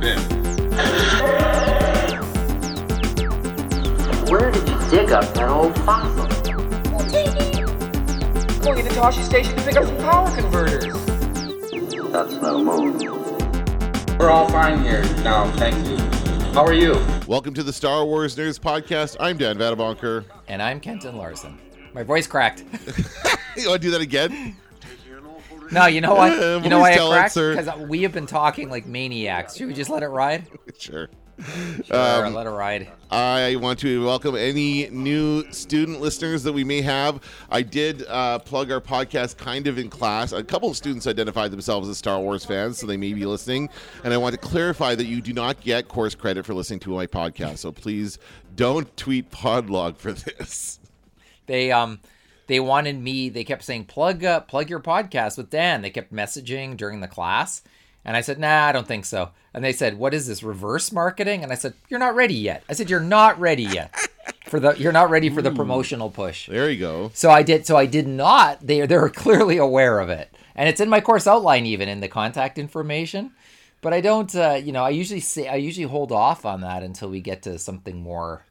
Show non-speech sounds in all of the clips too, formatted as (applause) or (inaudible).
been. (laughs) Where did you dig up that old fossil? Going to Tosche Station to pick up some power converters. That's no moon. We're all fine here now, thank you. How are you? Welcome to the Star Wars News Podcast. I'm Dan Vadabonker. And I'm Kenton Larson. My voice cracked. (laughs) You want to do that again? (laughs) No, you know what? (laughs) Uh, You know why it, cracked? sir. Because we have been talking like maniacs. Should we just let it ride? (laughs) Sure. Sure, Um, let it ride. I want to welcome any new student listeners that we may have. I did uh, plug our podcast kind of in class. A couple of students identified themselves as Star Wars fans, so they may be listening. And I want to clarify that you do not get course credit for listening to my podcast. So please don't tweet Podlog for this. They um they wanted me. They kept saying plug uh, plug your podcast with Dan. They kept messaging during the class, and I said, Nah, I don't think so. And they said, What is this reverse marketing? And I said, You're not ready yet. I said, You're not ready yet for the. You're not ready for the promotional push. There you go. So I did. So I did not. They they were clearly aware of it, and it's in my course outline, even in the contact information. But I don't. Uh, you know, I usually say I usually hold off on that until we get to something more,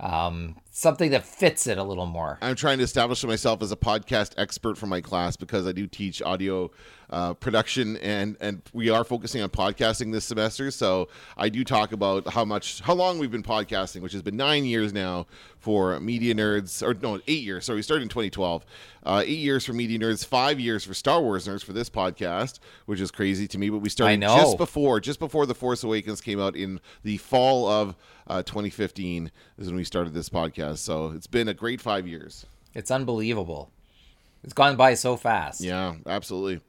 um, something that fits it a little more. I'm trying to establish myself as a podcast expert for my class because I do teach audio uh, production and and we are focusing on podcasting this semester. So I do talk about how much how long we've been podcasting, which has been nine years now for Media Nerds, or no, eight years. So we started in 2012. Uh, eight years for Media Nerds, five years for Star Wars Nerds for this podcast, which is crazy to me. But we started just before just before the Force Awakens came out in the fall of uh, 2015 is when we started this podcast. So it's been a great five years. It's unbelievable. It's gone by so fast. Yeah, absolutely.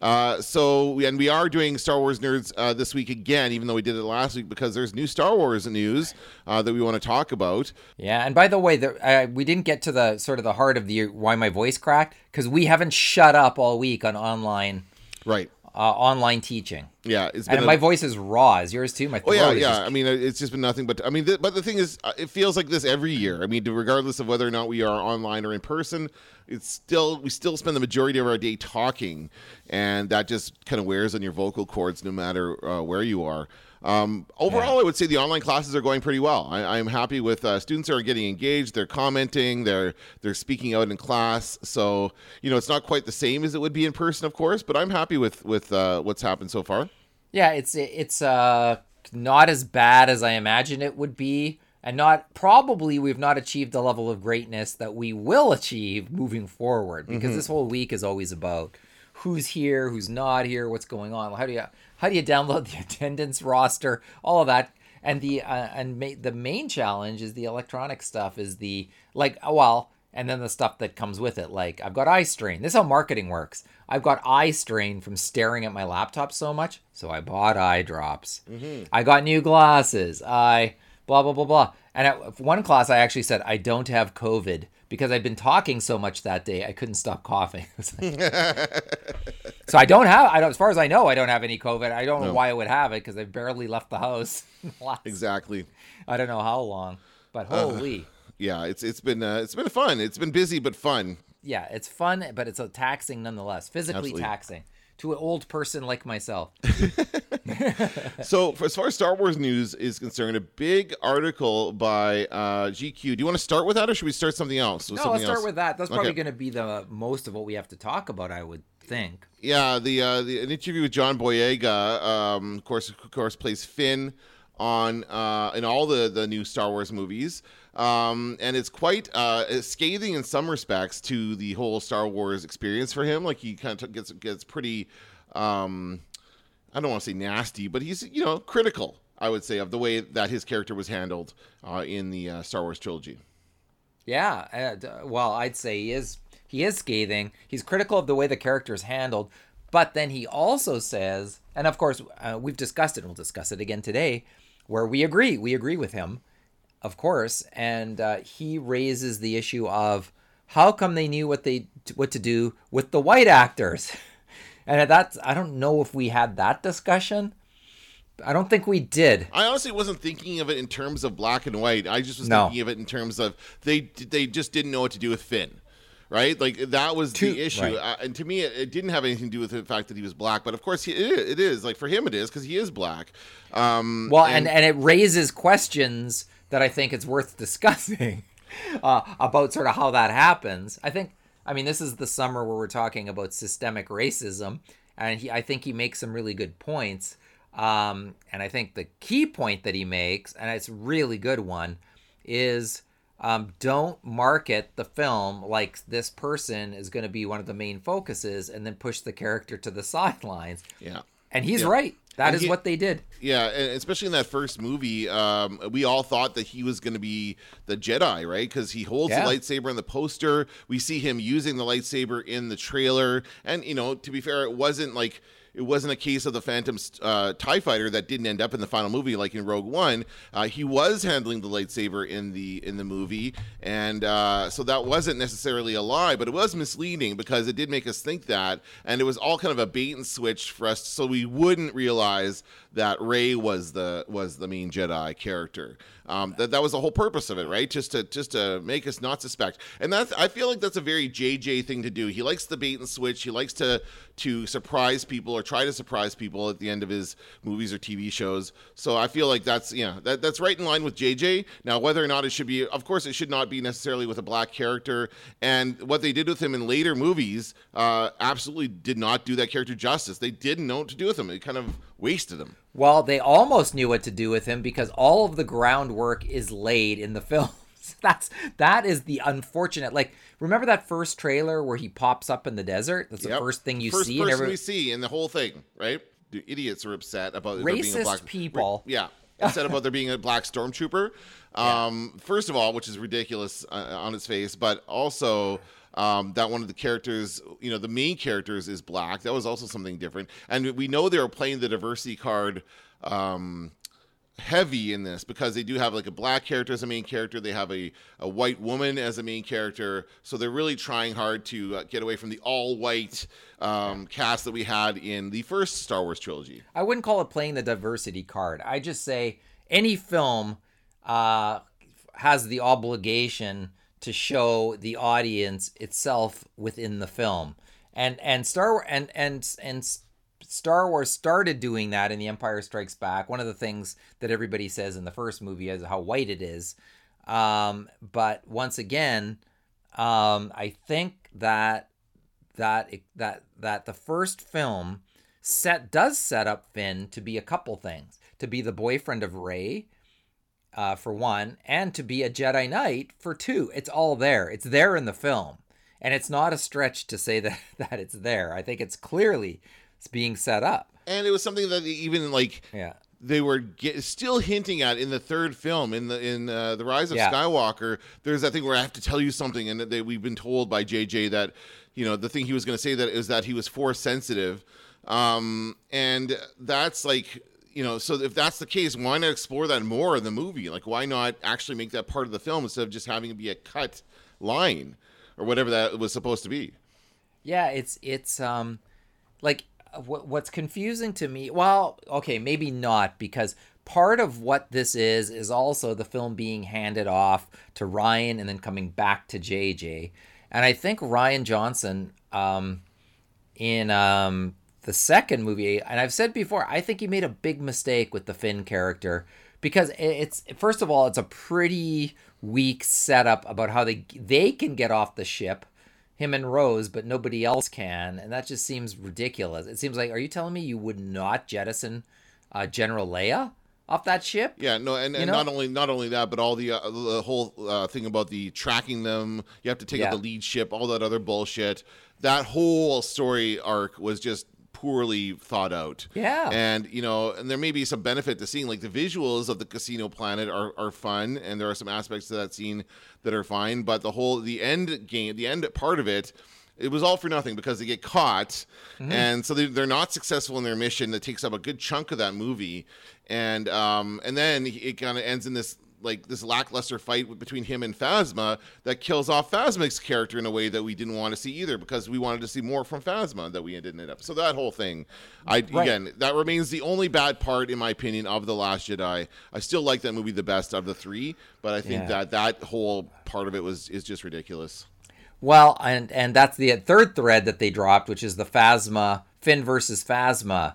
Uh, so, and we are doing Star Wars Nerds uh, this week again, even though we did it last week because there's new Star Wars news uh, that we want to talk about. Yeah, and by the way, the, uh, we didn't get to the sort of the heart of the why my voice cracked because we haven't shut up all week on online Right. Uh, online teaching. Yeah. It's been And a- my voice is raw. Is yours too? My Oh yeah, yeah. just- I mean, it's just been nothing but. I mean, th- but the thing is, uh, it feels like this every year. I mean, regardless of whether or not we are online or in person, it's still we still spend the majority of our day talking, and that just kind of wears on your vocal cords, no matter uh, where you are. Um, overall, I would say the online classes are going pretty well. I, I'm happy with uh, students are getting engaged. They're commenting. They're they're speaking out in class. So you know, it's not quite the same as it would be in person, of course. But I'm happy with with uh, what's happened so far. Yeah, it's it's uh not as bad as I imagined it would be, and not probably we've not achieved the level of greatness that we will achieve moving forward. Because this whole week is always about who's here, who's not here, what's going on. How do you how do you download the (laughs) attendance roster, all of that. And the uh, and ma- the main challenge is the electronic stuff. Is the like well, and then the stuff that comes with it. Like I've got eye strain. This is how marketing works. I've got eye strain from staring at my laptop so much, so I bought eye drops. I got new glasses. I blah blah blah blah. And at one class, I actually said I don't have COVID because I'd been talking so much that day. I couldn't stop coughing. (laughs) (laughs) So I don't have. I don't. As far as I know, I don't have any COVID. I don't know why I would have it because I barely left the house. (laughs) last, Exactly. I don't know how long, but holy. yeah, it's it's been uh, it's been fun. It's been busy but fun. yeah, it's fun, but it's a taxing nonetheless, physically Absolutely. taxing to an old person like myself. (laughs) (laughs) So, for, as far as Star Wars news is concerned, a big article by uh, GQ. Do you want to start with that, or should we start something else? No, something let's start else? with that. That's probably Okay. going to be the most of what we have to talk about, I would think. Yeah, the, uh, the an interview with John Boyega, um, of course, of course, plays Finn on uh, in all the the new Star Wars movies, um, and it's quite uh, scathing in some respects to the whole Star Wars experience for him. Like he kind of gets gets pretty, um, I don't want to say nasty, but he's you know critical. I would say of the way that his character was handled uh, in the uh, Star Wars trilogy. Yeah, uh, well, I'd say he is he is scathing. He's critical of the way the character is handled, but then he also says, and of course uh, we've discussed it. and We'll discuss it again today, where we agree. We agree with him, of course, and uh, he raises the issue of how come they knew what they what to do with the white actors, (laughs) and that's I don't know if we had that discussion. I don't think we did. I honestly wasn't thinking of it in terms of black and white. I just was No. thinking of it in terms of they they just didn't know what to do with Finn, right? Like that was the issue, right. uh, and to me, it, it didn't have anything to do with the fact that he was black. But of course, he, it, it is like for him, it is because he is black. Um, Well, and, and it raises questions that I think it's worth (laughs) discussing uh, about sort of how that happens. I think, I mean, this is the summer where we're talking about systemic racism, and he, I think he makes some really good points. Um, and I think the key point that he makes, and it's a really good one, is um, don't market the film like this person is going to be one of the main focuses, and then push the character to the (laughs) sidelines. yeah. And he's Yeah. right. That And is he- what they did. Yeah, and especially in that first movie, um, we all thought that he was going to be the Jedi, right? Because he holds Yeah. the lightsaber in the poster. We see him using the lightsaber in the trailer, and you know, to be fair, it wasn't like it wasn't a case of the Phantom uh, Tie Fighter that didn't end up in the final movie, like in Rogue One. Uh, he was handling the lightsaber in the in the movie, and uh, so that wasn't necessarily a lie, but it was misleading because it did make us think that, and it was all kind of a bait and switch for us, so we wouldn't realize that Rey was the was the main Jedi character. Um, that that was the whole purpose of it, right? Just to just to make us not suspect. And that's I feel like that's a very JJ thing to do. He likes the bait and switch. He likes to to surprise people or try to surprise people at the end of his movies or TV shows. So I feel like that's yeah that that's right in line with JJ. Now whether or not it should be, of course, it should not be necessarily with a black character. And what they did with him in later movies uh, absolutely did not do that character justice. They didn't know what to do with him. It kind of wasted him. Well, they almost knew what to do with him because all of the groundwork is laid in the (laughs) films. That's that is the unfortunate. Like, remember that first trailer where he pops up in the desert? That's the first thing you first see. person and every- we see in the whole thing, right? The idiots are upset about there being a Racist black people. Yeah, (laughs) upset about there being a black stormtrooper. Um, First of all, which is ridiculous uh, on its face, but also um, that one of the characters, you know, the main characters is black. That was also something different, and we know they were playing the diversity card. Um, heavy in this because they do have like a black character as a main character they have a, a white woman as a main character so they're really trying hard to uh, get away from the all white um, cast that we had in the first star wars trilogy I wouldn't call it playing the diversity card. I just say any film uh, has the obligation to show the audience itself within the film, and and Star Wars and and and Star Wars started doing that in The Empire Strikes Back. One of the things that everybody says in the first movie is how white it is, um, but once again, um, I think that that that that the first film set does set up Finn to be a couple things. To be the boyfriend of Rey uh, for one and to be a Jedi Knight for two. It's all there. It's there in the film. And it's not a stretch to say (laughs) that that it's there. I think it's clearly it's being set up. And it was something that even like yeah. they were get, still hinting at in the third film in the in uh, the rise of Yeah. skywalker there's that thing where i have to tell you something and they, we've been told by jj that you know the thing he was going to say that is that he was force sensitive. Um and that's like you know so if that's the case why not explore that more in the movie like why not actually make that part of the film instead of just having it be a cut line or whatever that was supposed to be Yeah, it's it's um like what what's confusing to me. Well, okay, maybe not because part of what this is is also the film being handed off to Rian and then coming back to JJ. And I think Rian Johnson um in um the second movie and I've said before, I think he made a big mistake with the Finn character because it's first of all, it's a pretty weak setup about how they they can get off the ship him and Rose, but nobody else can, and that just seems ridiculous. It seems like, are you telling me you would not jettison uh, General Leia off that ship? Yeah, no, and, and know? not only not only that, but all the uh, the whole uh, thing about the tracking them. You have to take Yeah. out the lead ship, all that other bullshit. That whole story arc was just poorly thought out. Yeah. and you know, and there may be some benefit to seeing like the visuals of the casino planet are are fun, and there are some aspects to that scene that are fine. But the whole the end game, the end part of it. It was all for nothing because they get caught, and so they, they're not successful in their mission. That takes up a good chunk of that movie, and um, and then it kind of ends in this like this lackluster fight between him and Phasma that kills off Phasma's character in a way that we didn't want to see either because we wanted to see more from Phasma that we didn't end up. So that whole thing, I again that remains the only bad part in my opinion of the Last Jedi. I still like that movie the best of the three, but I think Yeah. that that whole part of it was is just ridiculous. Well, and and that's the third thread that they dropped, which is the Phasma Finn versus Phasma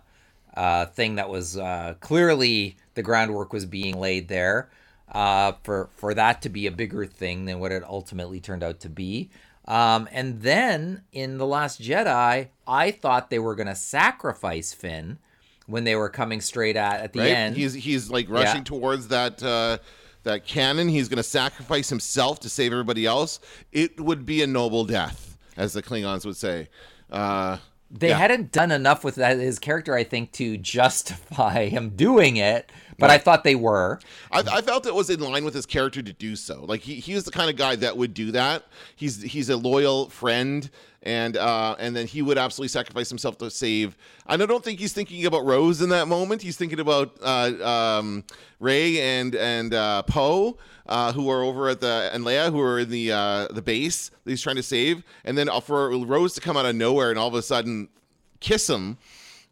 uh, thing that was uh, clearly the groundwork was being laid there uh, for for that to be a bigger thing than what it ultimately turned out to be. Um, and then in the Last Jedi, I thought they were going to sacrifice Finn when they were coming straight at at the right? end. He's he's like rushing Yeah. towards that uh, that cannon. He's going to sacrifice himself to save everybody else. It would be a noble death, as the Klingons would say. Uh, they yeah. hadn't done enough with that, his character, I think, to justify (laughs) him doing it. But I thought they were. I, I felt it was in line with his character to do so. Like he, he was the kind of guy that would do that. He's he's a loyal friend, and uh, and then he would absolutely sacrifice himself to save. And I don't think he's thinking about Rose in that moment. He's thinking about uh, um, Rey and and uh, Poe. Uh, who are over at the and Leia, who are in the uh, the base that he's trying to save, and then for Rose to come out of nowhere and all of a sudden kiss him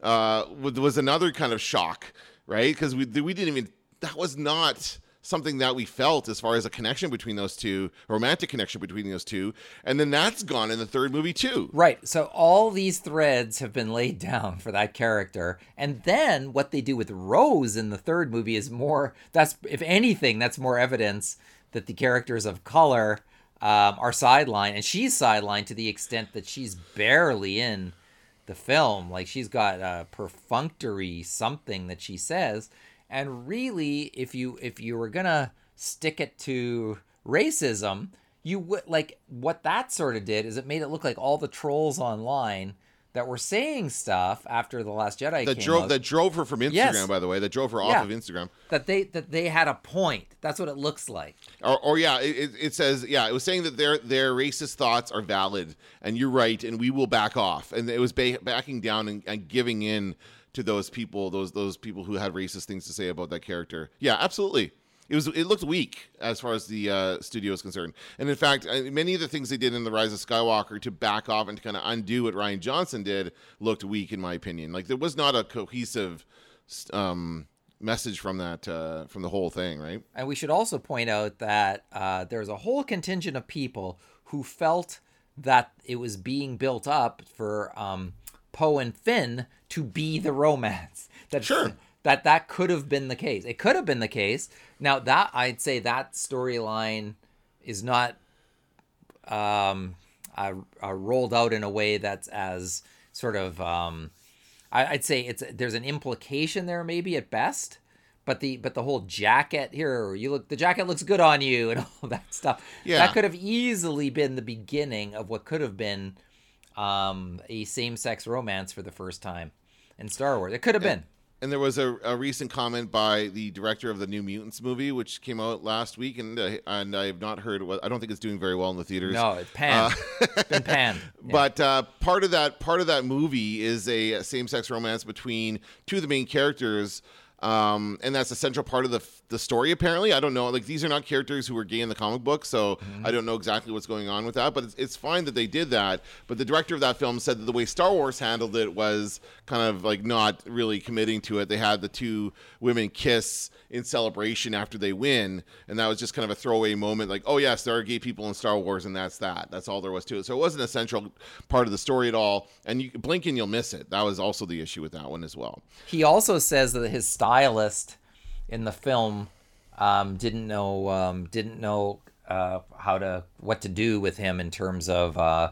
uh, was another kind of shock, right? Because we we didn't even that was not something that we felt as far as a connection between those two, romantic connection between those two, and then that's gone in the third movie too. Right. So all these threads have been laid down for that character. And then what they do with Rose in the third movie is more that's if anything, that's more evidence that the characters of color um, are sidelined and she's sidelined to the extent that she's barely in the film. Like she's got a perfunctory something that she says. And really, if you if you were gonna stick it to racism, you would like what that sort of did is it made it look like all the trolls online that were saying stuff after the Last Jedi That came drove out, that drove her from Instagram, Yes. by the way. That drove her off Yeah. of Instagram. that they that they had a point. That's what it looks like. Or, or yeah, it, it- it says yeah, it was saying that their their racist thoughts are valid, and you're right, and we will back off. And it was ba- backing down and, and giving in to those people, those those people who had racist things to say about that character. Yeah, absolutely. It was it looked weak as far as the uh, studio is concerned, and in fact, many of the things they did in the Rise of Skywalker to back off and to kind of undo what Rian Johnson did looked weak, in my opinion. Like there was not a cohesive um, message from that uh, from the whole thing, right? And we should also point out that uh, there's a whole contingent of people who felt that it was being built up for um, Poe and Finn to be the romance. That Sure. That that could have been the case. It could have been the case. Now that I'd say that storyline is not um, uh, uh, rolled out in a way that's as sort of um, I, I'd say it's there's an implication there maybe at best, but the but the whole jacket here you look the jacket looks good on you (laughs) and all that stuff. Yeah. that could have easily been the beginning of what could have been um, a same-sex romance for the first time in Star Wars. It could have been. And there was a, a recent comment by the director of the New Mutants movie, which came out last week, and uh, and I have not heard. What, I don't think it's doing very well in the theaters. No, it's panned. it's been panned. (laughs) Yeah. But uh, part of that part of that movie is a same sex romance between two of the main characters, um, and that's a central part of the the story. Apparently, I don't know. Like these are not characters who were gay in the comic book, so Mm-hmm. I don't know exactly what's going on with that. But it's, it's fine that they did that. But the director of that film said that the way Star Wars handled it was kind of like not really committing to it. They had the two women kiss in celebration after they win, and that was just kind of a throwaway moment. Like, oh yes, there are gay people in Star Wars, and that's that. That's all there was to it. So it wasn't a central part of the story at all. And you blink and you'll miss it. That was also the issue with that one as well. He also says that his stylist in the film um, didn't know um, didn't know uh, how to what to do with him in terms of uh,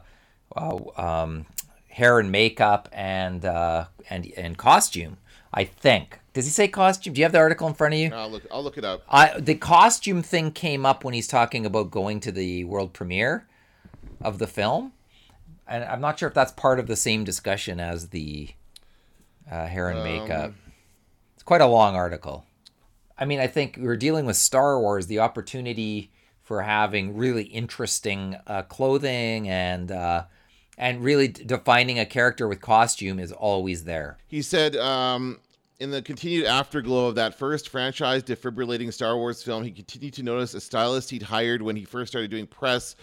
uh, um, hair and makeup and uh, and and costume. I think. Does he say costume? Do you have the article in front of you? I'll look. I'll look it up. I the costume thing came up when he's talking about going to the world premiere of the film, and I'm not sure if that's part of the same discussion as the uh, hair and makeup. Quite a long article. I mean, I think we're dealing with Star Wars, the opportunity for having really interesting uh, clothing and uh, and really defining a character with costume is always there. He said, um, in the continued afterglow of that first franchise defibrillating Star Wars film, he continued to notice a stylist he'd hired when he first started doing press.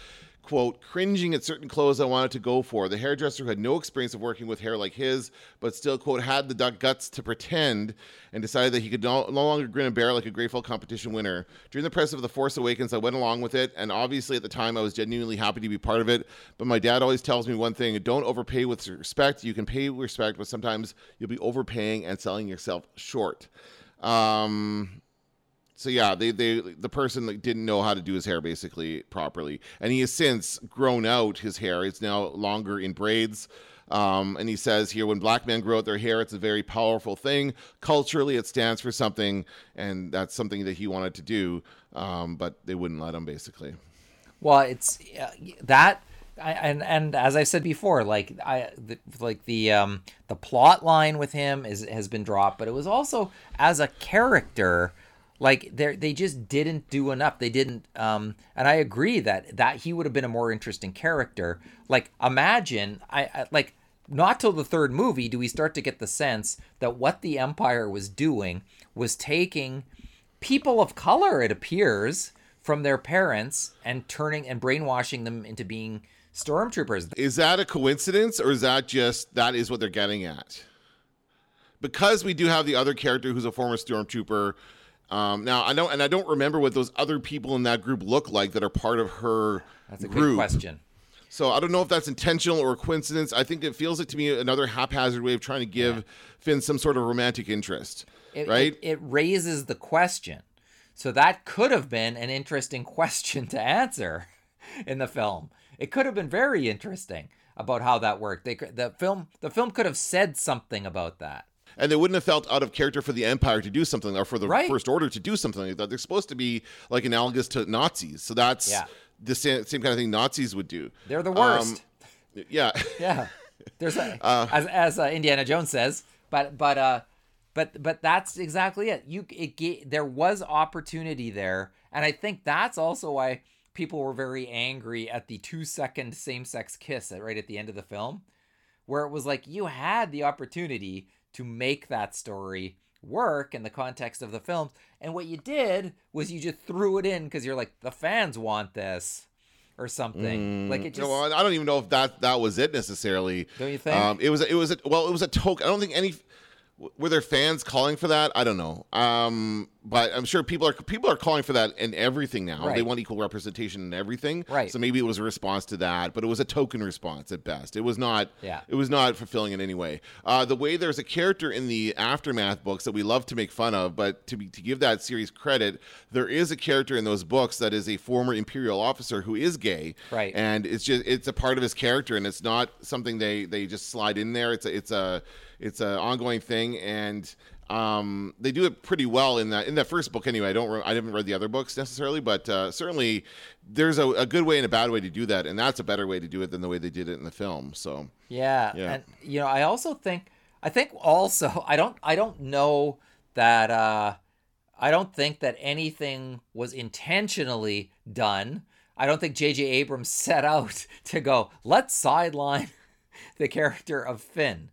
Quote, cringing at certain clothes I wanted to go for. The hairdresser who had no experience of working with hair like his, but still, quote, had the guts to pretend and decided that he could no, longer grin and bear like a grateful competition winner. During the press of The Force Awakens, I went along with it, and obviously at the time I was genuinely happy to be part of it. But my dad always tells me one thing don't overpay with respect. You can pay with respect, but sometimes you'll be overpaying and selling yourself short. Um, so yeah, they, they the person like, didn't know how to do his hair basically properly, and he has since grown out his hair. It's now longer in braids. Um, and he says here, when black men grow out their hair, it's a very powerful thing. Culturally, it stands for something, and that's something that he wanted to do, um, but they wouldn't let him basically. Well, it's uh, that, I, and and as I said before, like I the, like the um the plot line with him is has been dropped, but it was also as a character like they they just didn't do enough they didn't um and i agree that that he would have been a more interesting character like imagine I, I, like not till the third movie do we start to get the sense that what the empire was doing was taking people of color it appears from their parents and turning and brainwashing them into being stormtroopers Is that a coincidence, or is that just that is what they're getting at? Because we do have the other character who's a former stormtrooper. Um, now I don't, and I don't remember what those other people in that group look like that are part of her that's a group. good question So I don't know if that's intentional or a coincidence. I think it feels like to me another haphazard way of trying to give Finn some sort of romantic interest, it, right? it, it raises the question so that could have been an interesting (laughs) question to answer in the film it could have been very interesting about how that worked they the film the film could have said something about that and they wouldn't have felt out of character for the Empire to do something, or for the Right. First Order to do something like that. They're supposed to be like analogous to Nazis, so that's Yeah. the same, same kind of thing Nazis would do. they're the Um, worst Yeah, (laughs) Yeah, there's a, as as uh, Indiana Jones says, but but uh, but but that's exactly it. You it there was opportunity there, and I think that's also why people were very angry at the two second same sex kiss at, right at the end of the film, where it was like you had the opportunity to make that story work in the context of the films, and what you did was you just threw it in because you're like the fans want this or something. like it just well, I don't even know if that that was it necessarily. Don't you think? Um, it was it was a, well, it was a token. I don't think any were there fans calling for that. I don't know. Um, but I'm sure people are people are calling for that in everything now. They want equal representation in everything. Right. So maybe it was a response to that, but it was a token response at best. It was not. Yeah. It was not fulfilling in any way. Uh, the way there's a character in the aftermath books that we love to make fun of, but to be to give that series credit, there is a character in those books that is a former imperial officer who is gay. Right. And it's just it's a part of his character, and it's not something they they just slide in there. It's a it's a it's an ongoing thing, and um, they do it pretty well in that in that first book. Anyway, I don't re- I haven't read the other books necessarily, but uh, certainly there's a, a good way and a bad way to do that, and that's a better way to do it than the way they did it in the film. So Yeah, Yeah. and you know, I also think I think also (laughs) I don't I don't know that uh I don't think that anything was intentionally done. I don't think J.J. Abrams (laughs) set out to go, let's sideline (laughs) the character of Finn.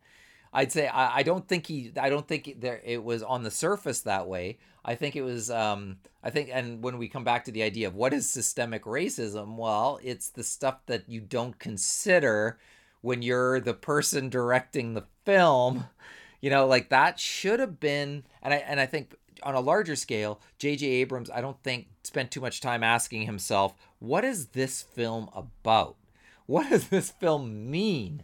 I'd say I, I don't think he I don't think there it was on the surface that way. I think it was um I think and when we come back to the idea of what is systemic racism, well, it's the stuff that you don't consider when you're the person directing the film. You know, like that should have been and I and I think on a larger scale, J.J. Abrams, I don't think spent too much time asking himself, what is this film about? What does this film mean?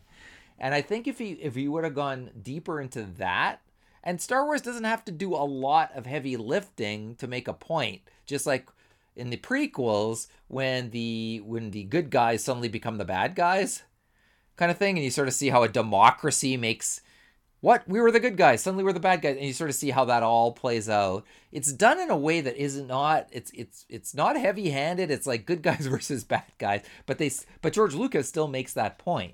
And I think if he if he would have gone deeper into that, and Star Wars doesn't have to do a lot of heavy lifting to make a point, just like in the prequels when the when the good guys suddenly become the bad guys, kind of thing, and you sort of see how a democracy makes what? We were the good guys. Suddenly we're the bad guys. And you sort of see how that all plays out. It's done in a way that isn't not it's it's it's not heavy handed it's like good guys (laughs) versus bad guys. But they but george lucas still makes that point.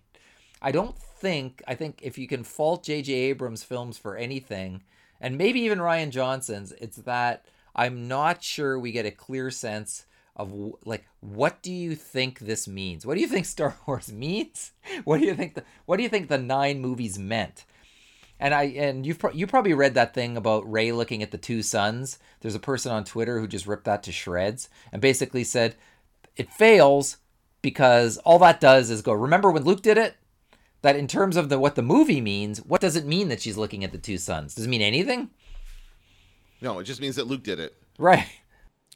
I don't think i think if you can fault jj abrams films for anything and maybe even rian johnson's it's that i'm not sure we get a clear sense of like what do you think this means what do you think (laughs) star wars means what do you think the what do you think the nine movies meant and I and you've pro- you probably read that thing about Rey looking at the two suns. There's a person on Twitter who just ripped that to shreds and basically said it fails because all that does is go. Remember when Luke did it? That in terms of the what the movie means, what does it mean that she's looking at the two suns? Does it mean anything? No, it just means that Luke did it. Right.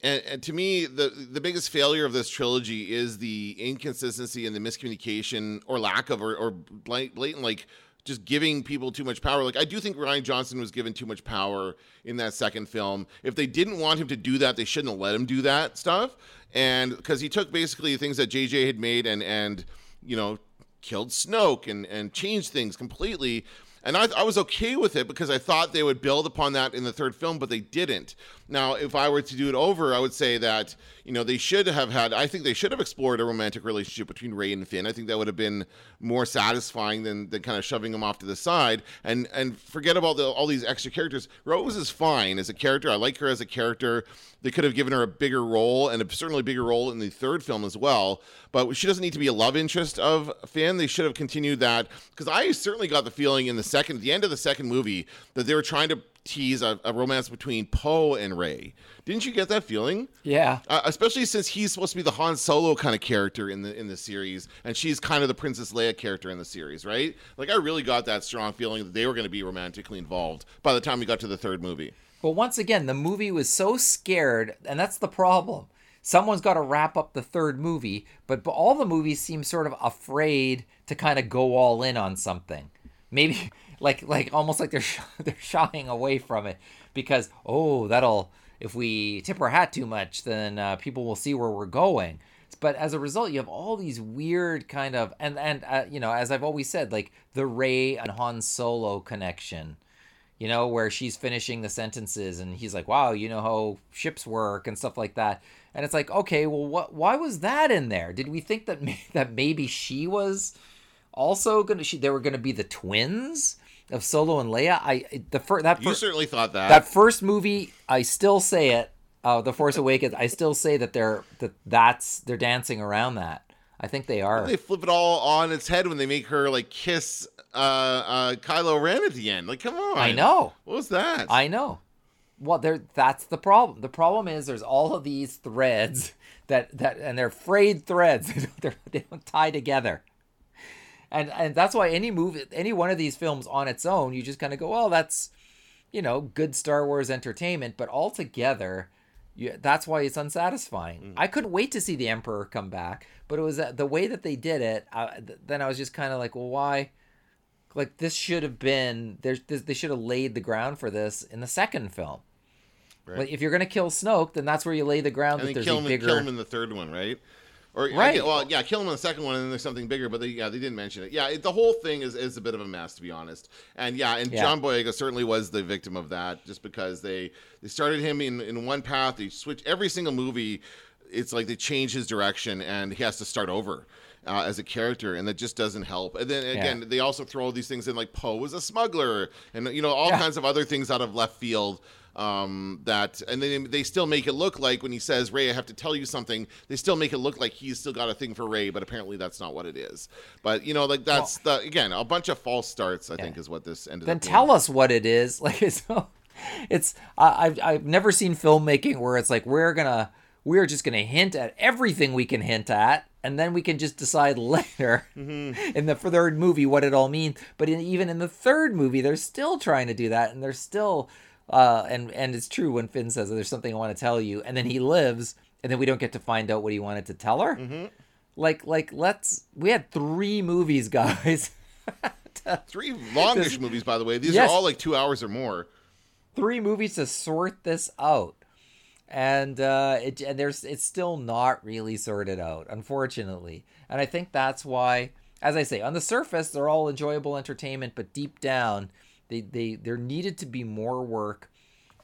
And, and to me, the the biggest failure of this trilogy is the inconsistency and the miscommunication or lack of or, or blatant like just giving people too much power. Like I do think Rian Johnson was given too much power in that second film. If they didn't want him to do that, they shouldn't have let him do that stuff. And because he took basically things that JJ had made and and you know killed Snoke and and changed things completely. And I, I was okay with it because I thought they would build upon that in the third film, but they didn't. Now, if I were to do it over, I would say that you know they should have had. I think they should have explored a romantic relationship between Rey and Finn. I think that would have been more satisfying than, than kind of shoving them off to the side and and forget about the, all these extra characters. Rose is fine as a character. I like her as a character. They could have given her a bigger role and a certainly bigger role in the third film as well. But she doesn't need to be a love interest of Finn. They should have continued that because I certainly got the feeling in the second, at the end of the second movie, that they were trying to tease a, a romance between Poe and Rey. Didn't you get that feeling? Yeah. Uh, especially since he's supposed to be the Han Solo kind of character in the in the series, and she's kind of the Princess Leia character in the series, right? Like I really got that strong feeling that they were going to be romantically involved by the time we got to the third movie. But once again, the movie was so scared, and that's the problem. Someone's got to wrap up the third movie, but, but all the movies seem sort of afraid to kind of go all in on something. Maybe like like almost like they're (laughs) sh- they're shying away from it because oh that'll if we tip our hat too much then uh, people will see where we're going. But as a result, you have all these weird kind of and and uh, you know as I've always said like the Rey and Han Solo connection you know, where she's finishing the sentences and he's like, "Wow, you know how ships work and stuff like that." And it's like, "Okay, well what why was that in there? Did we think that (laughs) that maybe she was also to she they were to be the twins of Solo and Leia?" I the first that You fir- certainly thought that. that first movie, I still say it, uh, The Force Awakens, I still say that they're that that's they're dancing around that. I think they are. they flip it all on its head when they make her like kiss uh, uh, Kylo Ren at the end. Like, come on. I know. What was that? I know. Well, there. That's the problem. The problem is there's all of these threads (laughs) that that and they're frayed threads. (laughs) they're, they don't tie together. And and that's why any movie, any one of these films on its own, you just kind of go, well, that's you know good Star Wars entertainment, but all together. You, that's why it's unsatisfying. I couldn't wait to see the Emperor come back, but it was uh, the way that they did it. Uh, th- then I was just kind of like, well, why? Like this should have been there's this, they should have laid the ground for this in the second film. Right. Like if you're gonna kill Snoke, then that's where you lay the ground and that there's kill a bigger. kill him in the third one, right? Or Right. get- well, yeah, kill him in the second one, and then there's something bigger. But they, yeah, they didn't mention it. Yeah, it, the whole thing is, is a bit of a mess, to be honest. And yeah, and Yeah. John Boyega certainly was the victim of that, just because they they started him in in one path. They switch every single movie. It's like they change his direction, and he has to start over. Uh, as a character, and that just doesn't help. And then again, Yeah. they also throw these things in, like Poe was a smuggler, and you know all Yeah. kinds of other things out of left field um, that and then they still make it look like when he says rey i have to tell you something they still make it look like he's still got a thing for rey but apparently that's not what it is but you know like that's the again a bunch of false starts i think is what this ended then up being. tell us what it is. (laughs) Like it's it's I, I've I've never seen filmmaking where it's like we're gonna we're just gonna hint at everything we can hint at, and then we can just decide (laughs) later Mm-hmm. in the third movie what it all means. But in, even in the third movie, they're still trying to do that, and they're still uh and and it's true when Finn says there's something I want to tell you, and then he lives, and then we don't get to find out what he wanted to tell her. Mm-hmm. Like like let's we had three movies, guys. (laughs) three longish movies by the way these Yes. are all like two hours or more three movies to sort this out and uh it and there's it's still not really sorted out unfortunately and i think that's why as i say on the surface they're all enjoyable entertainment but deep down they they there needed to be more work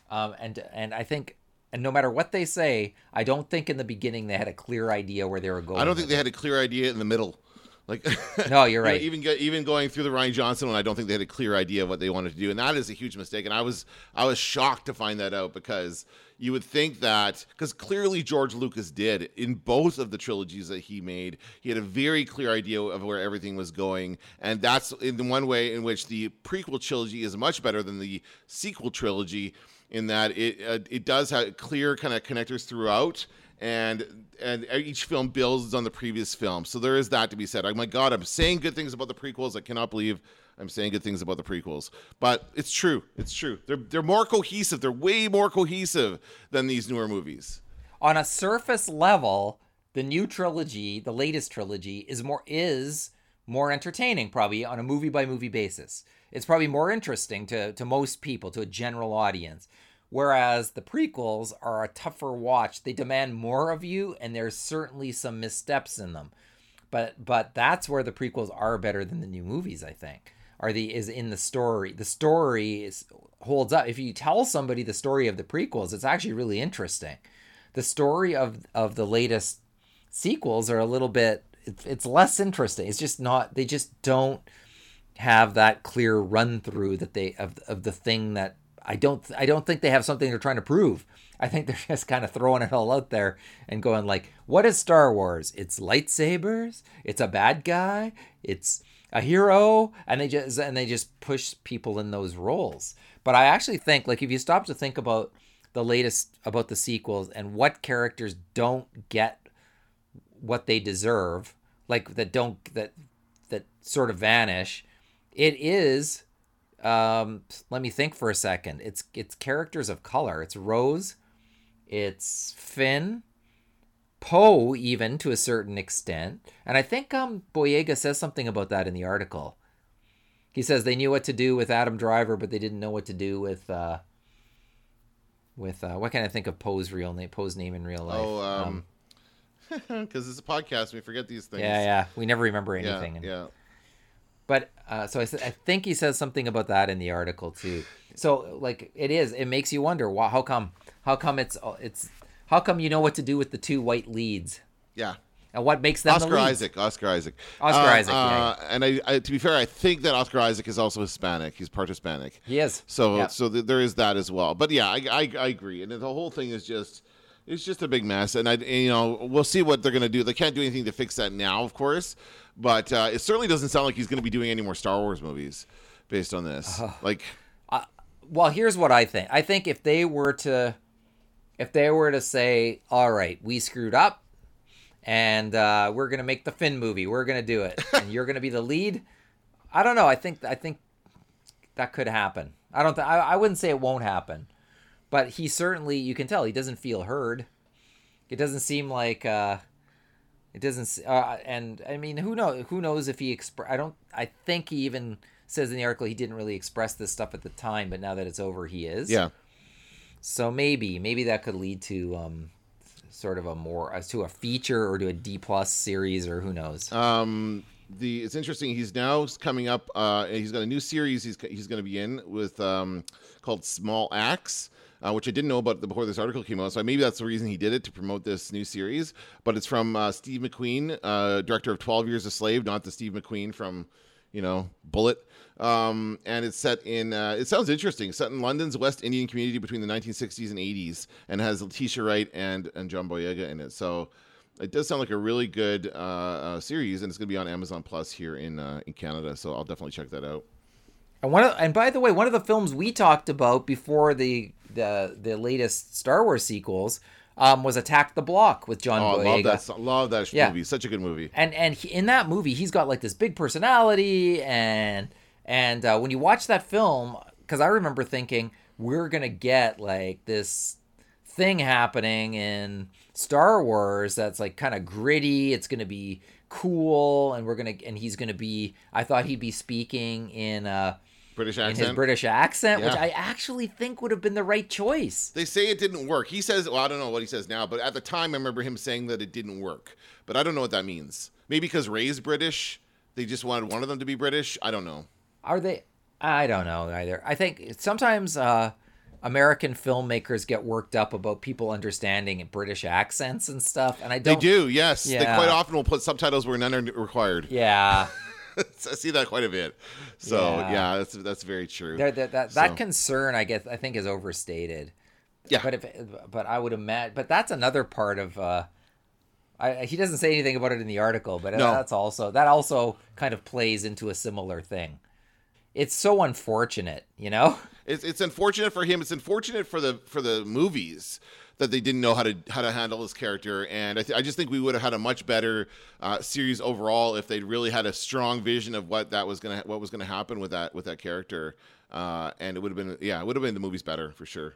um and and i think and no matter what they say i don't think in the beginning they had a clear idea where they were going i don't think they had a clear idea in the middle like (laughs) No, you're you know, right. even even going through the Rian Johnson one, I don't think they had a clear idea of what they wanted to do, and that is a huge mistake. And I was I was shocked to find that out because you would think that because clearly George Lucas did in both of the trilogies that he made, he had a very clear idea of where everything was going, and that's in the one way in which the prequel trilogy is much better than the sequel trilogy in that it uh, it does have clear kind of connectors throughout and and each film builds on the previous film. So there is that to be said. Oh my God, I'm saying good things about the prequels. I cannot believe I'm saying good things about the prequels, but it's true. It's true. They're they're more cohesive. They're way more cohesive than these newer movies. On a surface level, the new trilogy, the latest trilogy, is more is more entertaining probably on a movie by movie basis. It's probably more interesting to to most people, to a general audience. Whereas the prequels are a tougher watch. They demand more of you, and there's certainly some missteps in them. But but that's where the prequels are better than the new movies, I think. Are the is in the story. The story is holds up. If you tell somebody the story of the prequels, it's actually really interesting. The story of of the latest sequels are a little bit it's, less interesting. It's just not they just don't have that clear run through that they of of the thing that I don't I don't think they have something they're trying to prove. I think they're (laughs) just kind of throwing it all out there and going like, what is Star Wars? It's lightsabers, it's a bad guy, it's a hero, and they just and they just push people in those roles. But I actually think like if you stop to think about the latest about the sequels and what characters don't get what they deserve, like that don't that that sort of vanish, it is um let me think for a second. It's it's characters of color. It's rose. It's finn. Poe even to a certain extent. And i think um boyega says something about that in the article. He says they knew what to do with adam driver but they didn't know what to do with uh with uh what can i think of poe's real name poe's name in real life? Oh, um, (laughs) because it's a podcast, we forget these things. yeah yeah. We never remember yeah, anything. yeah. But uh, so I, I think he says something about that in the article too. So like it is, it makes you wonder why, how come, how come it's it's how come you know what to do with the two white leads yeah. and what makes them the Oscar leads? Isaac. Oscar Isaac. Oscar Uh, Isaac, yeah, uh, And I, I, to be fair, I think that Oscar Isaac is also Hispanic. He's part Hispanic. He is. So, Yeah. so th- there is that as well. But yeah, I, I, I agree. And the whole thing is just, it's just a big mess. And I, and, you know, we'll see what they're gonna do. They can't do anything to fix that now, of course. But uh, it certainly doesn't sound like he's gonna be doing any more Star Wars movies based on this. Like, Well, here's what I think. I think if they were to, if they were to say, "All right, we screwed up, and uh, we're gonna make the Finn movie. We're gonna do it, (laughs) and you're gonna be the lead," I don't know. I think I think that could happen. I don't. Th- I, I wouldn't say it won't happen, but he certainly. You can tell he doesn't feel heard. It doesn't seem like. Uh, it doesn't. Uh, and I mean, who knows? Who knows if he express? I don't. I think he even says in the article he didn't really express this stuff at the time, but now that it's over, he is. yeah. So maybe, maybe that could lead to um, sort of a more uh, to a feature or to a D plus series or who knows. Um, the it's interesting. He's now coming up. Uh, he's got a new series. He's he's going to be in with um, called Small Axe. Uh, which I didn't know about before this article came out, so maybe that's the reason he did it to promote this new series. But it's from uh, Steve McQueen, uh, director of Twelve Years a Slave, not the Steve McQueen from, you know, Bullitt. Um, and it's set in. Uh, it sounds interesting. Set in London's West Indian community between the 1960s and 80s, and has Letitia Wright and and John Boyega in it. So it does sound like a really good uh, uh, series, and it's going to be on Amazon Plus here in uh, in Canada. So I'll definitely check that out. And one of, and by the way, one of the films we talked about before the the the latest Star Wars sequels um, was Attack the Block with John Oh, I Boyega. love that. Love that Yeah. movie. Such a good movie. and and he, in that movie he's got like this big personality and and uh, when you watch that film because i remember thinking we're gonna get like this thing happening in star wars that's like kind of gritty it's gonna be cool and we're gonna and he's gonna be i thought he'd be speaking in a British in accent. his british accent which i actually think would have been the right choice They say it didn't work. He says, well, I don't know what he says now, but at the time, I remember him saying that it didn't work. But I don't know what that means. Maybe because Rey's British, they just wanted one of them to be British. I don't know. Are they? I don't know either. I think sometimes uh, American filmmakers get worked up about people understanding British accents and stuff, and I don't. They do, yes. They quite often will put subtitles where none are required. (laughs) Yeah, I see that quite a bit. So Yeah. yeah, that's that's very true. There- that that, that So- concern, I guess, I think is overstated. Yeah. But if, but I would imagine, but that's another part of. Uh, I, he doesn't say anything about it in the article, but No. that's also that also kind of plays into a similar thing. It's so unfortunate, you know. (laughs) It's it's unfortunate for him. It's unfortunate for the for the movies that they didn't know how to how to handle this character, and I, th- I just think we would have had a much better uh, series overall if they'd really had a strong vision of what that was gonna what was gonna happen with that with that character, uh, and it would have been yeah, it would have been the movies better for sure.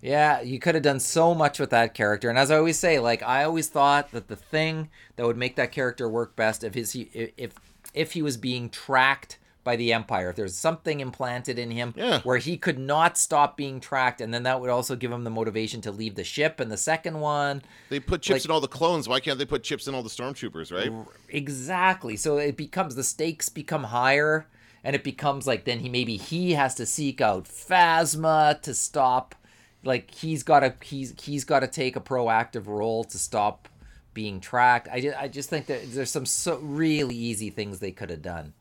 Yeah, you could have done so much with that character. And as I always say, like I always thought that the thing that would make that character work best if his if if he was being tracked by the empire if there's something implanted in him Yeah. where he could not stop being tracked and then that would also give him the motivation to leave the ship and the second one They put chips Like- in all the clones. Why can't they put chips in all the stormtroopers? Right? Exactly. So it becomes the stakes become higher, and it becomes like then he maybe he has to seek out Phasma to stop. Like he's got to he's he's got to take a proactive role to stop being tracked. I just, I just think that there's some so really easy things they could have done,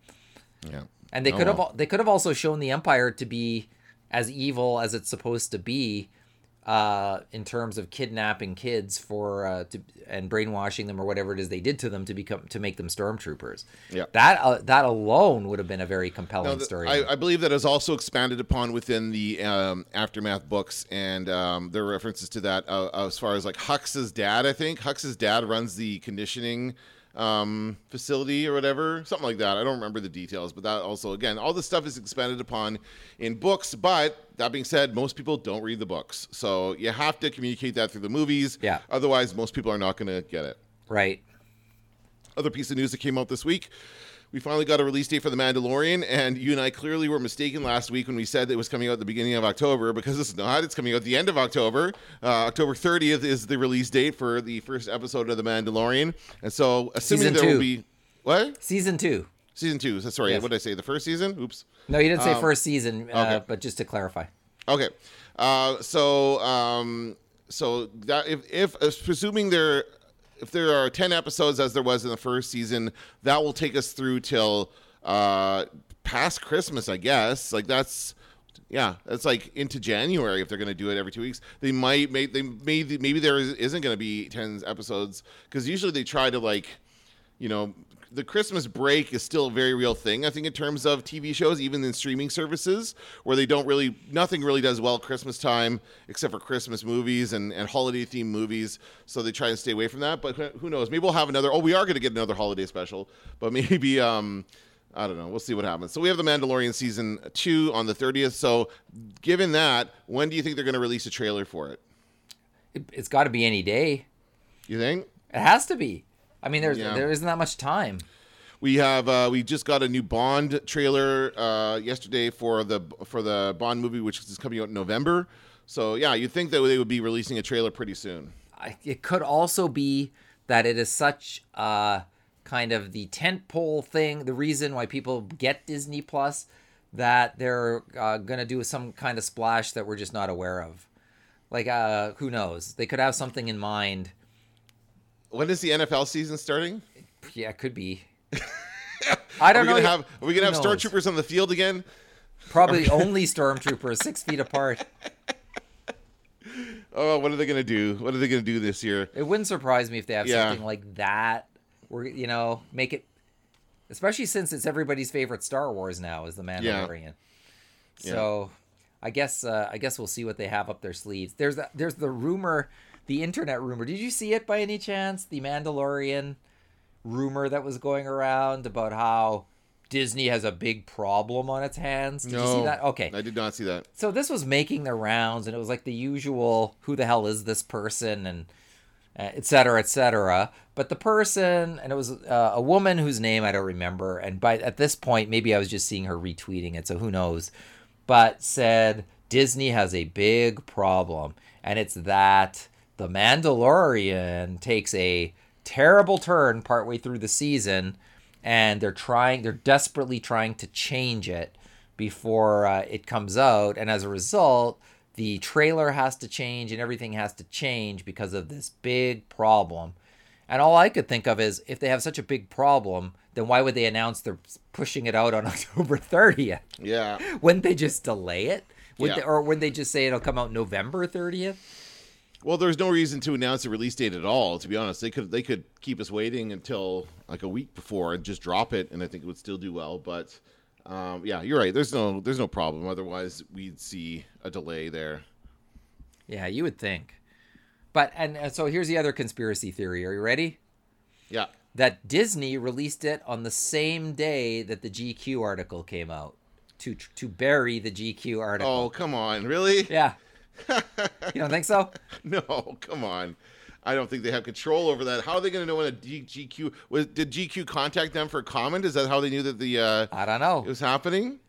Yeah. And they Oh, could have well. they could have also shown the Empire to be as evil as it's supposed to be. Uh, in terms of kidnapping kids for uh, to, and brainwashing them or whatever it is they did to them to become to make them stormtroopers. Yeah. That uh, that alone would have been a very compelling No, th- story. I, I believe that is also expanded upon within the um, aftermath books, and um, there are references to that uh, as far as like Hux's dad. I think Hux's dad runs the conditioning um, facility or whatever, something like that. I don't remember the details, but that also again, all this stuff is expanded upon in books. But that being said, most people don't read the books, so you have to communicate that through the movies. Yeah. Otherwise, most people are not going to get it right. other piece of news that came out this week. We finally got a release date for The Mandalorian, and you and I clearly were mistaken last week when we said it was coming out at the beginning of October because it's not. It's coming out at the end of October. Uh, October 30th is the release date for the first episode of The Mandalorian. And so, assuming Season there two. will be. What? Season two. Season two. Sorry, Yes. what did I say? The first season? Oops. No, you didn't say Um, first season, uh, okay. but just to clarify. Okay. Uh, so um, so that if if presuming there if there are 10 episodes as there was in the first season, that will take us through till uh past Christmas, I guess. Like that's yeah, that's like into January if they're going to do it every 2 weeks. They might make they maybe maybe there is, isn't going to be 10 episodes cuz usually they try to like you know, the Christmas break is still a very real thing, I think, in terms of TV shows, even in streaming services, where they don't really, nothing really does well Christmas time except for Christmas movies and, and holiday themed movies. So they try and stay away from that. But who- who knows? Maybe we'll have another, oh, we are going to get another holiday special, but (laughs) maybe, um, I don't know. We'll see what happens. So we have The Mandalorian season two on the 30th. So given that, when do you think they're going to release a trailer for it? It, it's got to be any day. You think? It has to be. I mean, there's Yeah. there isn't that much time. We have uh, we just got a new Bond trailer uh, yesterday for the for the Bond movie, which is coming out in November. So yeah, you'd think that they would be releasing a trailer pretty soon. I, it could also be that it is such uh kind of the tentpole thing, the reason why people get Disney Plus, that they're uh, gonna do some kind of splash that we're just not aware of. Like, uh, who knows? They could have something in mind. When is the NFL season starting? Yeah, it could be. (laughs) I don't we know. gonna have Are we gonna have knows? stormtroopers on the field again? Probably only stormtroopers, six feet apart. (laughs) Oh, what are they gonna do? What are they gonna do this year? It wouldn't surprise me if they have Yeah. something like that. Where you know, make it, especially since it's everybody's favorite Star Wars now is the Mandalorian. So, I guess uh, I guess we'll see what they have up their sleeves. There's the, there's the rumor, the internet rumor. Did you see it by any chance? The Mandalorian rumor that was going around about how Disney has a big problem on its hands. Did you see that? Okay. I did not see that. So this was making the rounds, and it was like the usual, "Who the hell is this person?" and uh, et cetera, et cetera. But the person, and it was uh, a woman whose name I don't remember, and by at this point, maybe I was just seeing her retweeting it, so who knows? But said Disney has a big problem, and it's that the Mandalorian takes a terrible turn partway through the season, and they're trying, they're desperately trying to change it before uh, it comes out, and as a result, the trailer has to change and everything has to change because of this big problem. And all I could think of is if they have such a big problem, then why would they announce they're pushing it out on (laughs) October 30th? Yeah. Wouldn't they just delay it? Would Yeah. they, or wouldn't they just say it'll come out November 30th? Well, there's no reason to announce a release date at all. To be honest, they could they could keep us waiting until like a week before and just drop it, and I think it would still do well. But um, yeah, you're right. There's no there's no problem. Otherwise, we'd see a delay there. Yeah, you would think. But and, so here's the other conspiracy theory. Are you ready? Yeah. That Disney released it on the same day that the GQ article came out to to bury the GQ article. Oh, come on. Really? Yeah. You don't think so? (laughs) No, come on. I don't think they have control over that. How are they going to know when a GQ was? Did GQ contact them for comment? Is that how they knew that the uh, I don't know. it was happening?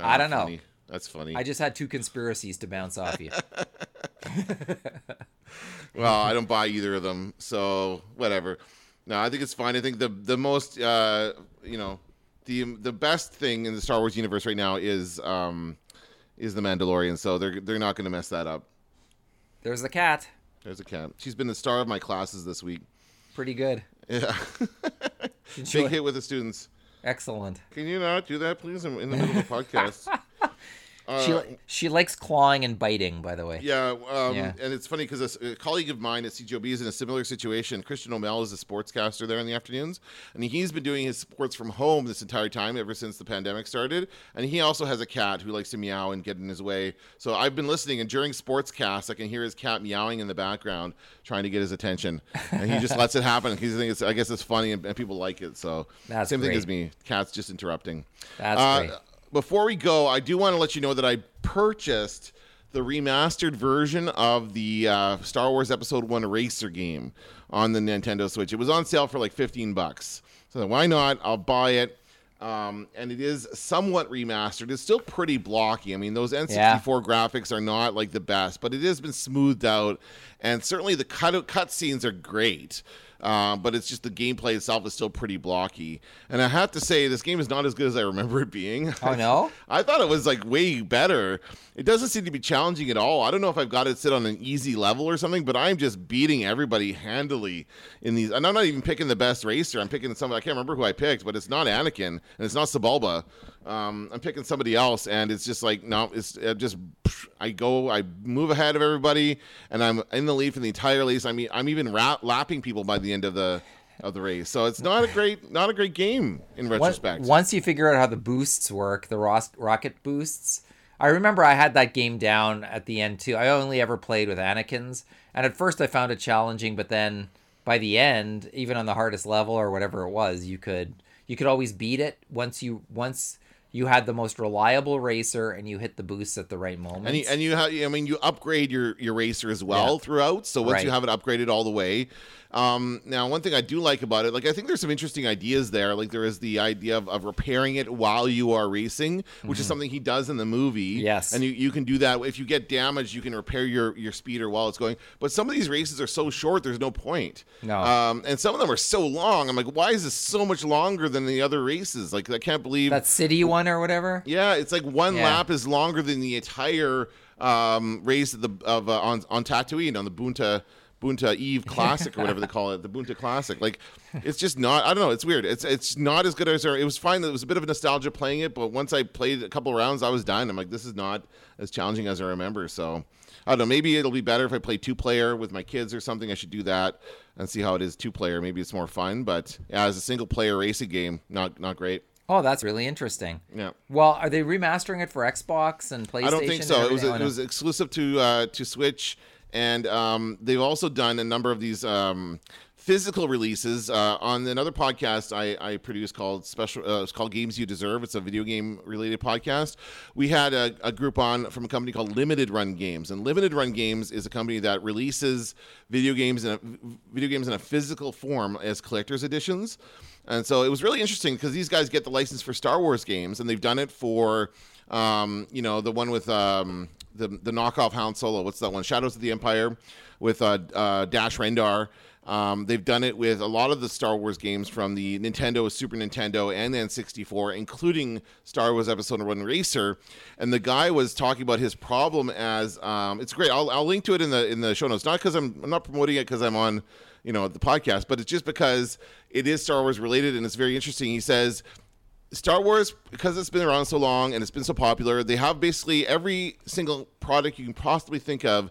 I don't know. That's funny. I just had two conspiracies to bounce off you. (laughs) well, I don't buy either of them, so whatever. No, I think it's fine. I think the the most uh, you know the the best thing in the Star Wars universe right now is um, is the Mandalorian. So they're they're not going to mess that up. There's the cat. There's a cat. She's been the star of my classes this week. Pretty good. Yeah, (laughs) big hit with the students. Excellent. Can you not do that, please? I'm in the middle of a podcast. (laughs) she Uh, she likes clawing and biting, by the way. Yeah, um, Yeah. and it's funny because a, a colleague of mine at CGOB is in a similar situation. Christian O'Mell is a sportscaster there in the afternoons, and he's been doing his sports from home this entire time ever since the pandemic started. And he also has a cat who likes to meow and get in his way. So I've been listening, and during sportscasts, I can hear his cat meowing in the background, trying to get his attention, and he just (laughs) lets it happen. He's thinking it's, I guess it's funny, and, and people like it. So That's same thing as me. Cat's just interrupting. That's Uh, great. Before we go, I do want to let you know that I purchased the remastered version of the uh, Star Wars Episode One Racer game on the Nintendo Switch. It was on sale for like fifteen bucks, so why not? I'll buy it. Um, and it is somewhat remastered. It's still pretty blocky. I mean, those N64 Yeah. graphics are not like the best, but it has been smoothed out, and certainly the cut cut scenes are great. Uh, but it's just the gameplay itself is still pretty blocky. And I have to say, this game is not as good as I remember it being. Oh no? (laughs) I thought it was like way better. It doesn't seem to be challenging at all. I don't know if I've got it sit on an easy level or something, but I'm just beating everybody handily in these. And I'm not even picking the best racer. I'm picking somebody I can't remember who I picked, but it's not Anakin and it's not Sebulba. Um, I'm picking somebody else, and it's just like no, it's it just I go, I move ahead of everybody, and I'm in the lead for the entire race. I mean, I'm even ra- lapping people by the end of the of the race. So it's not a great, not a great game in retrospect. once you figure out how the boosts work, the ros- rocket boosts. I remember I had that game down at the end too. I only ever played with Anakin's, and at first I found it challenging, but then by the end, even on the hardest level or whatever it was, you could you could always beat it once you once you had the most reliable racer and you hit the boosts at the right moment. And you, and you have, I mean, you upgrade your your racer as well Yeah. throughout. So once you have it upgraded all the way, um, now one thing I do like about it, like I think there's some interesting ideas there. Like there is the idea of, of repairing it while you are racing, which is something he does in the movie. Mm-hmm. Yes. and you, you can do that if you get damaged, you can repair your your speeder while it's going. But some of these races are so short, there's no point. No. um, and some of them are so long. I'm like, why is this so much longer than the other races? Like I can't believe that city one or whatever. yeah, it's like one Yeah. lap is longer than the entire um, race of the of uh, on on Tatooine on the Boonta Boonta Eve Classic or whatever they call it, the Boonta Classic. Like, it's just not. I don't know. It's weird. It's it's not as good as it was. Fine. It was a bit of a nostalgia playing it, but once I played a couple rounds, I was done. I'm like, this is not as challenging as I remember. So. I don't know. Maybe it'll be better if I play two player with my kids or something. I should do that and see how it is two player. Maybe it's more fun. But yeah, as a single player racing game, not not great. Oh, that's really interesting. Yeah. Well, are they remastering it for Xbox and PlayStation? I don't think so. It was it was exclusive to uh, to Switch, and um, they've also done a number of these um, physical releases uh, on another podcast I, I produce called special. Uh, it's called Games You Deserve. It's a video game related podcast. We had a, a group on from a company called Limited Run Games, and Limited Run Games is a company that releases video games in a, video games in a physical form as collector's editions. And so it was really interesting because these guys get the license for Star Wars games, and they've done it for, um, you know, the one with um, the the knockoff Han Solo. What's that one? Shadows of the Empire with uh, uh, Dash Rendar. Um, they've done it with a lot of the Star Wars games from the Nintendo, Super Nintendo, and N64, including Star Wars Episode One Racer. And the guy was talking about his problem as um, it's great. I'll, I'll link to it in the in the show notes. Not because I'm, I'm not promoting it because I'm on you know the podcast, but it's just because it is Star Wars related and it's very interesting. He says Star Wars, because it's been around so long and it's been so popular, they have basically every single product you can possibly think of.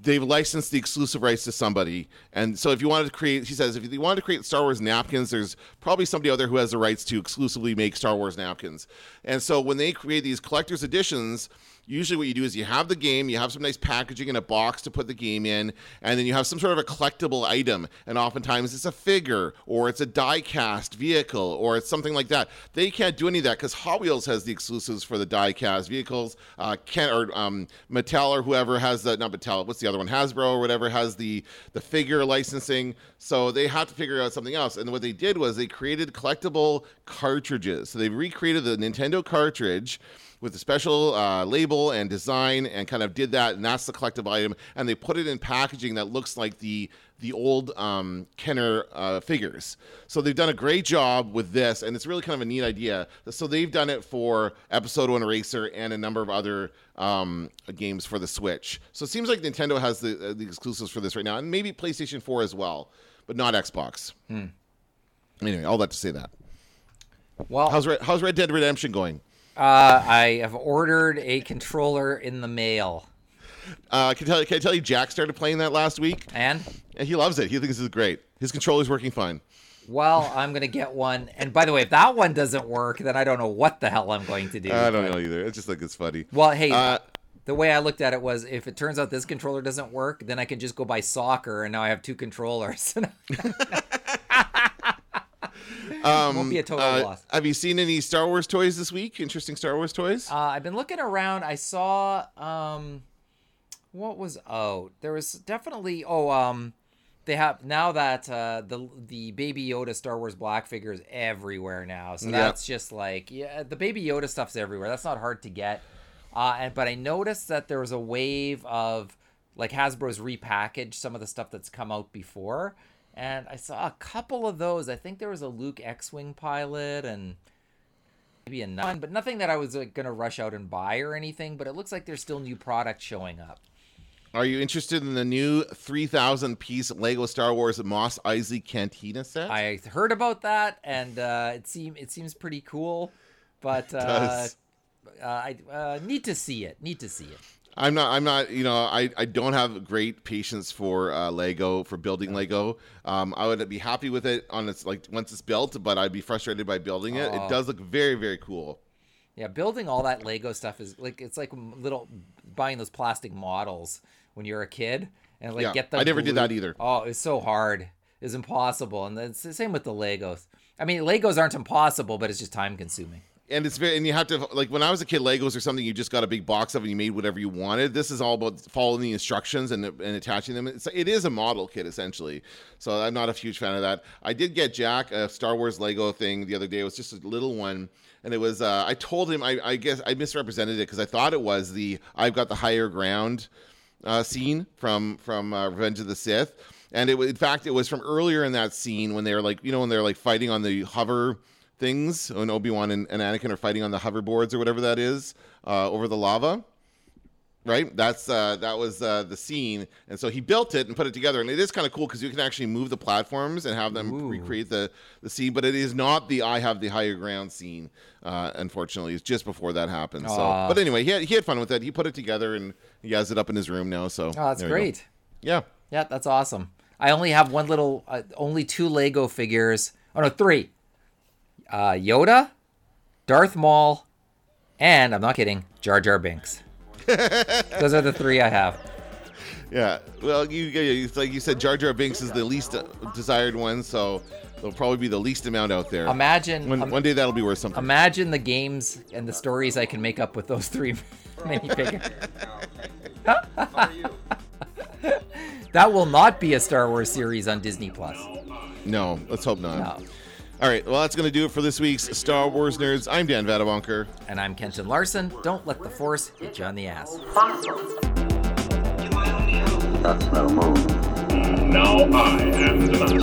they've licensed the exclusive rights to somebody. And so if you wanted to create, he says, if you wanted to create Star Wars napkins, there's probably somebody out there who has the rights to exclusively make Star Wars napkins. And so when they create these collector's editions, usually what you do is you have the game, you have some nice packaging in a box to put the game in, and then you have some sort of a collectible item. And oftentimes it's a figure, or it's a die cast vehicle, or it's something like that. They can't do any of that because Hot Wheels has the exclusives for the die cast vehicles. Uh, Ken or um, Mattel or whoever has the not Mattel, what's the other one? Hasbro or whatever has the the figure licensing. So they have to figure out something else. And what they did was they created collectible cartridges. So they recreated the Nintendo cartridge with a special uh, label and design and kind of did that and that's the collectible item and they put it in packaging that looks like the the old um, kenner uh, figures. So they've done a great job with this and it's really kind of a neat idea. So they've done it for episode one racer and a number of other um, games for the switch. So it seems like nintendo has the, uh, the exclusives for this right now and maybe playstation 4 as well but not xbox. Anyway all that to say that. Well, how's Red, how's red dead redemption going uh, I have ordered a controller in the mail, Uh, can, tell, can I tell you, Jack started playing that last week. and And he loves it. He thinks it's great. His controller's working fine. well, I'm gonna get one. And by the way, if that one doesn't work, then I don't know what the hell I'm going to do. I don't know either. It's just like it's funny. Well, hey, Uh, the way I looked at it was, if it turns out this controller doesn't work, then I can just go buy soccer, and now I have two controllers. (laughs) (laughs) Um, Won't be a total uh, loss. Have you seen any Star Wars toys this week? Interesting Star Wars toys? Uh, I've been looking around. I saw um, what was out? There was definitely oh um, they have now that uh, the the Baby Yoda Star Wars black figure is everywhere now. So Yeah. that's just like yeah, the Baby Yoda stuff's everywhere. That's not hard to get. Uh, and but I noticed that there was a wave of like Hasbro's repackaged some of the stuff that's come out before. And I saw a couple of those. I think there was a Luke X-wing pilot and maybe a none, but nothing that I was like, gonna rush out and buy or anything. But it looks like there's still new products showing up. Are you interested in the new 3,000 piece Lego Star Wars Mos Eisley Cantina set? I heard about that, and uh, it seem it seems pretty cool, but uh, does. uh, I uh, need to see it. Need to see it. I'm not. I'm not. You know, I, I don't have great patience for uh, Lego for building Lego. Um, I would be happy with it on its like once it's built, but I'd be frustrated by building it. Oh. It does look very very cool. Yeah, building all that Lego stuff is like it's like little buying those plastic models when you're a kid and like Yeah, get them. I never did that either. Oh, it's so hard. It's impossible, and it's the same with the Legos. I mean, Legos aren't impossible, but it's just time consuming. And it's very and you have to like when I was a kid, Legos or something you just got a big box of and you made whatever you wanted. This is all about following the instructions and and attaching them. It's, it is a model kit essentially. So I'm not a huge fan of that. I did get Jack a Star Wars Lego thing the other day. It was just a little one. And it was, uh, I told him, I, I guess I misrepresented it because I thought it was the I've got the higher ground uh, scene from from uh, Revenge of the Sith, and it in fact it was from earlier in that scene when they were like you know when they're like fighting on the hover things when Obi Wan and, and Anakin are fighting on the hoverboards or whatever that is uh, over the lava. Right, that's uh, that was uh, the scene, and so he built it and put it together, and it is kind of cool because you can actually move the platforms and have them Ooh. recreate the the scene, but it is not the "I have the higher ground" scene. Uh, unfortunately, it's just before that happens. So, but anyway, he had, he had fun with it. He put it together, and he has it up in his room now. So, Oh, that's there we go. great. Yeah, Yeah, that's awesome. I only have one little, uh, only two Lego figures. Oh no, three. Uh, Yoda, Darth Maul, and I'm not kidding, Jar Jar Binks. (laughs) Those are the three I have. yeah. Well, you, you like you said, Jar Jar Binks is the least desired one, so there'll probably be the least amount out there. Imagine, one, um, one day that'll be worth something. imagine the games and the stories I can make up with those three (laughs) minifigures. (laughs) How are you? That will not be a Star Wars series on Disney Plus. no, let's hope not. No. All right, well, that's going to do it for this week's Star Wars Nerds. I'm Dan Vadeboncoeur. And I'm Kenton Larson. Don't let the Force hit you on the ass. That's no moon. Now I am the master.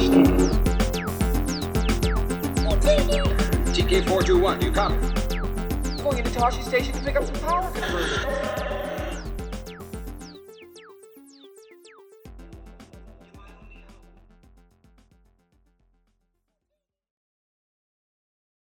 TK421, you copy? Going into Tosche Station to pick up some power converters.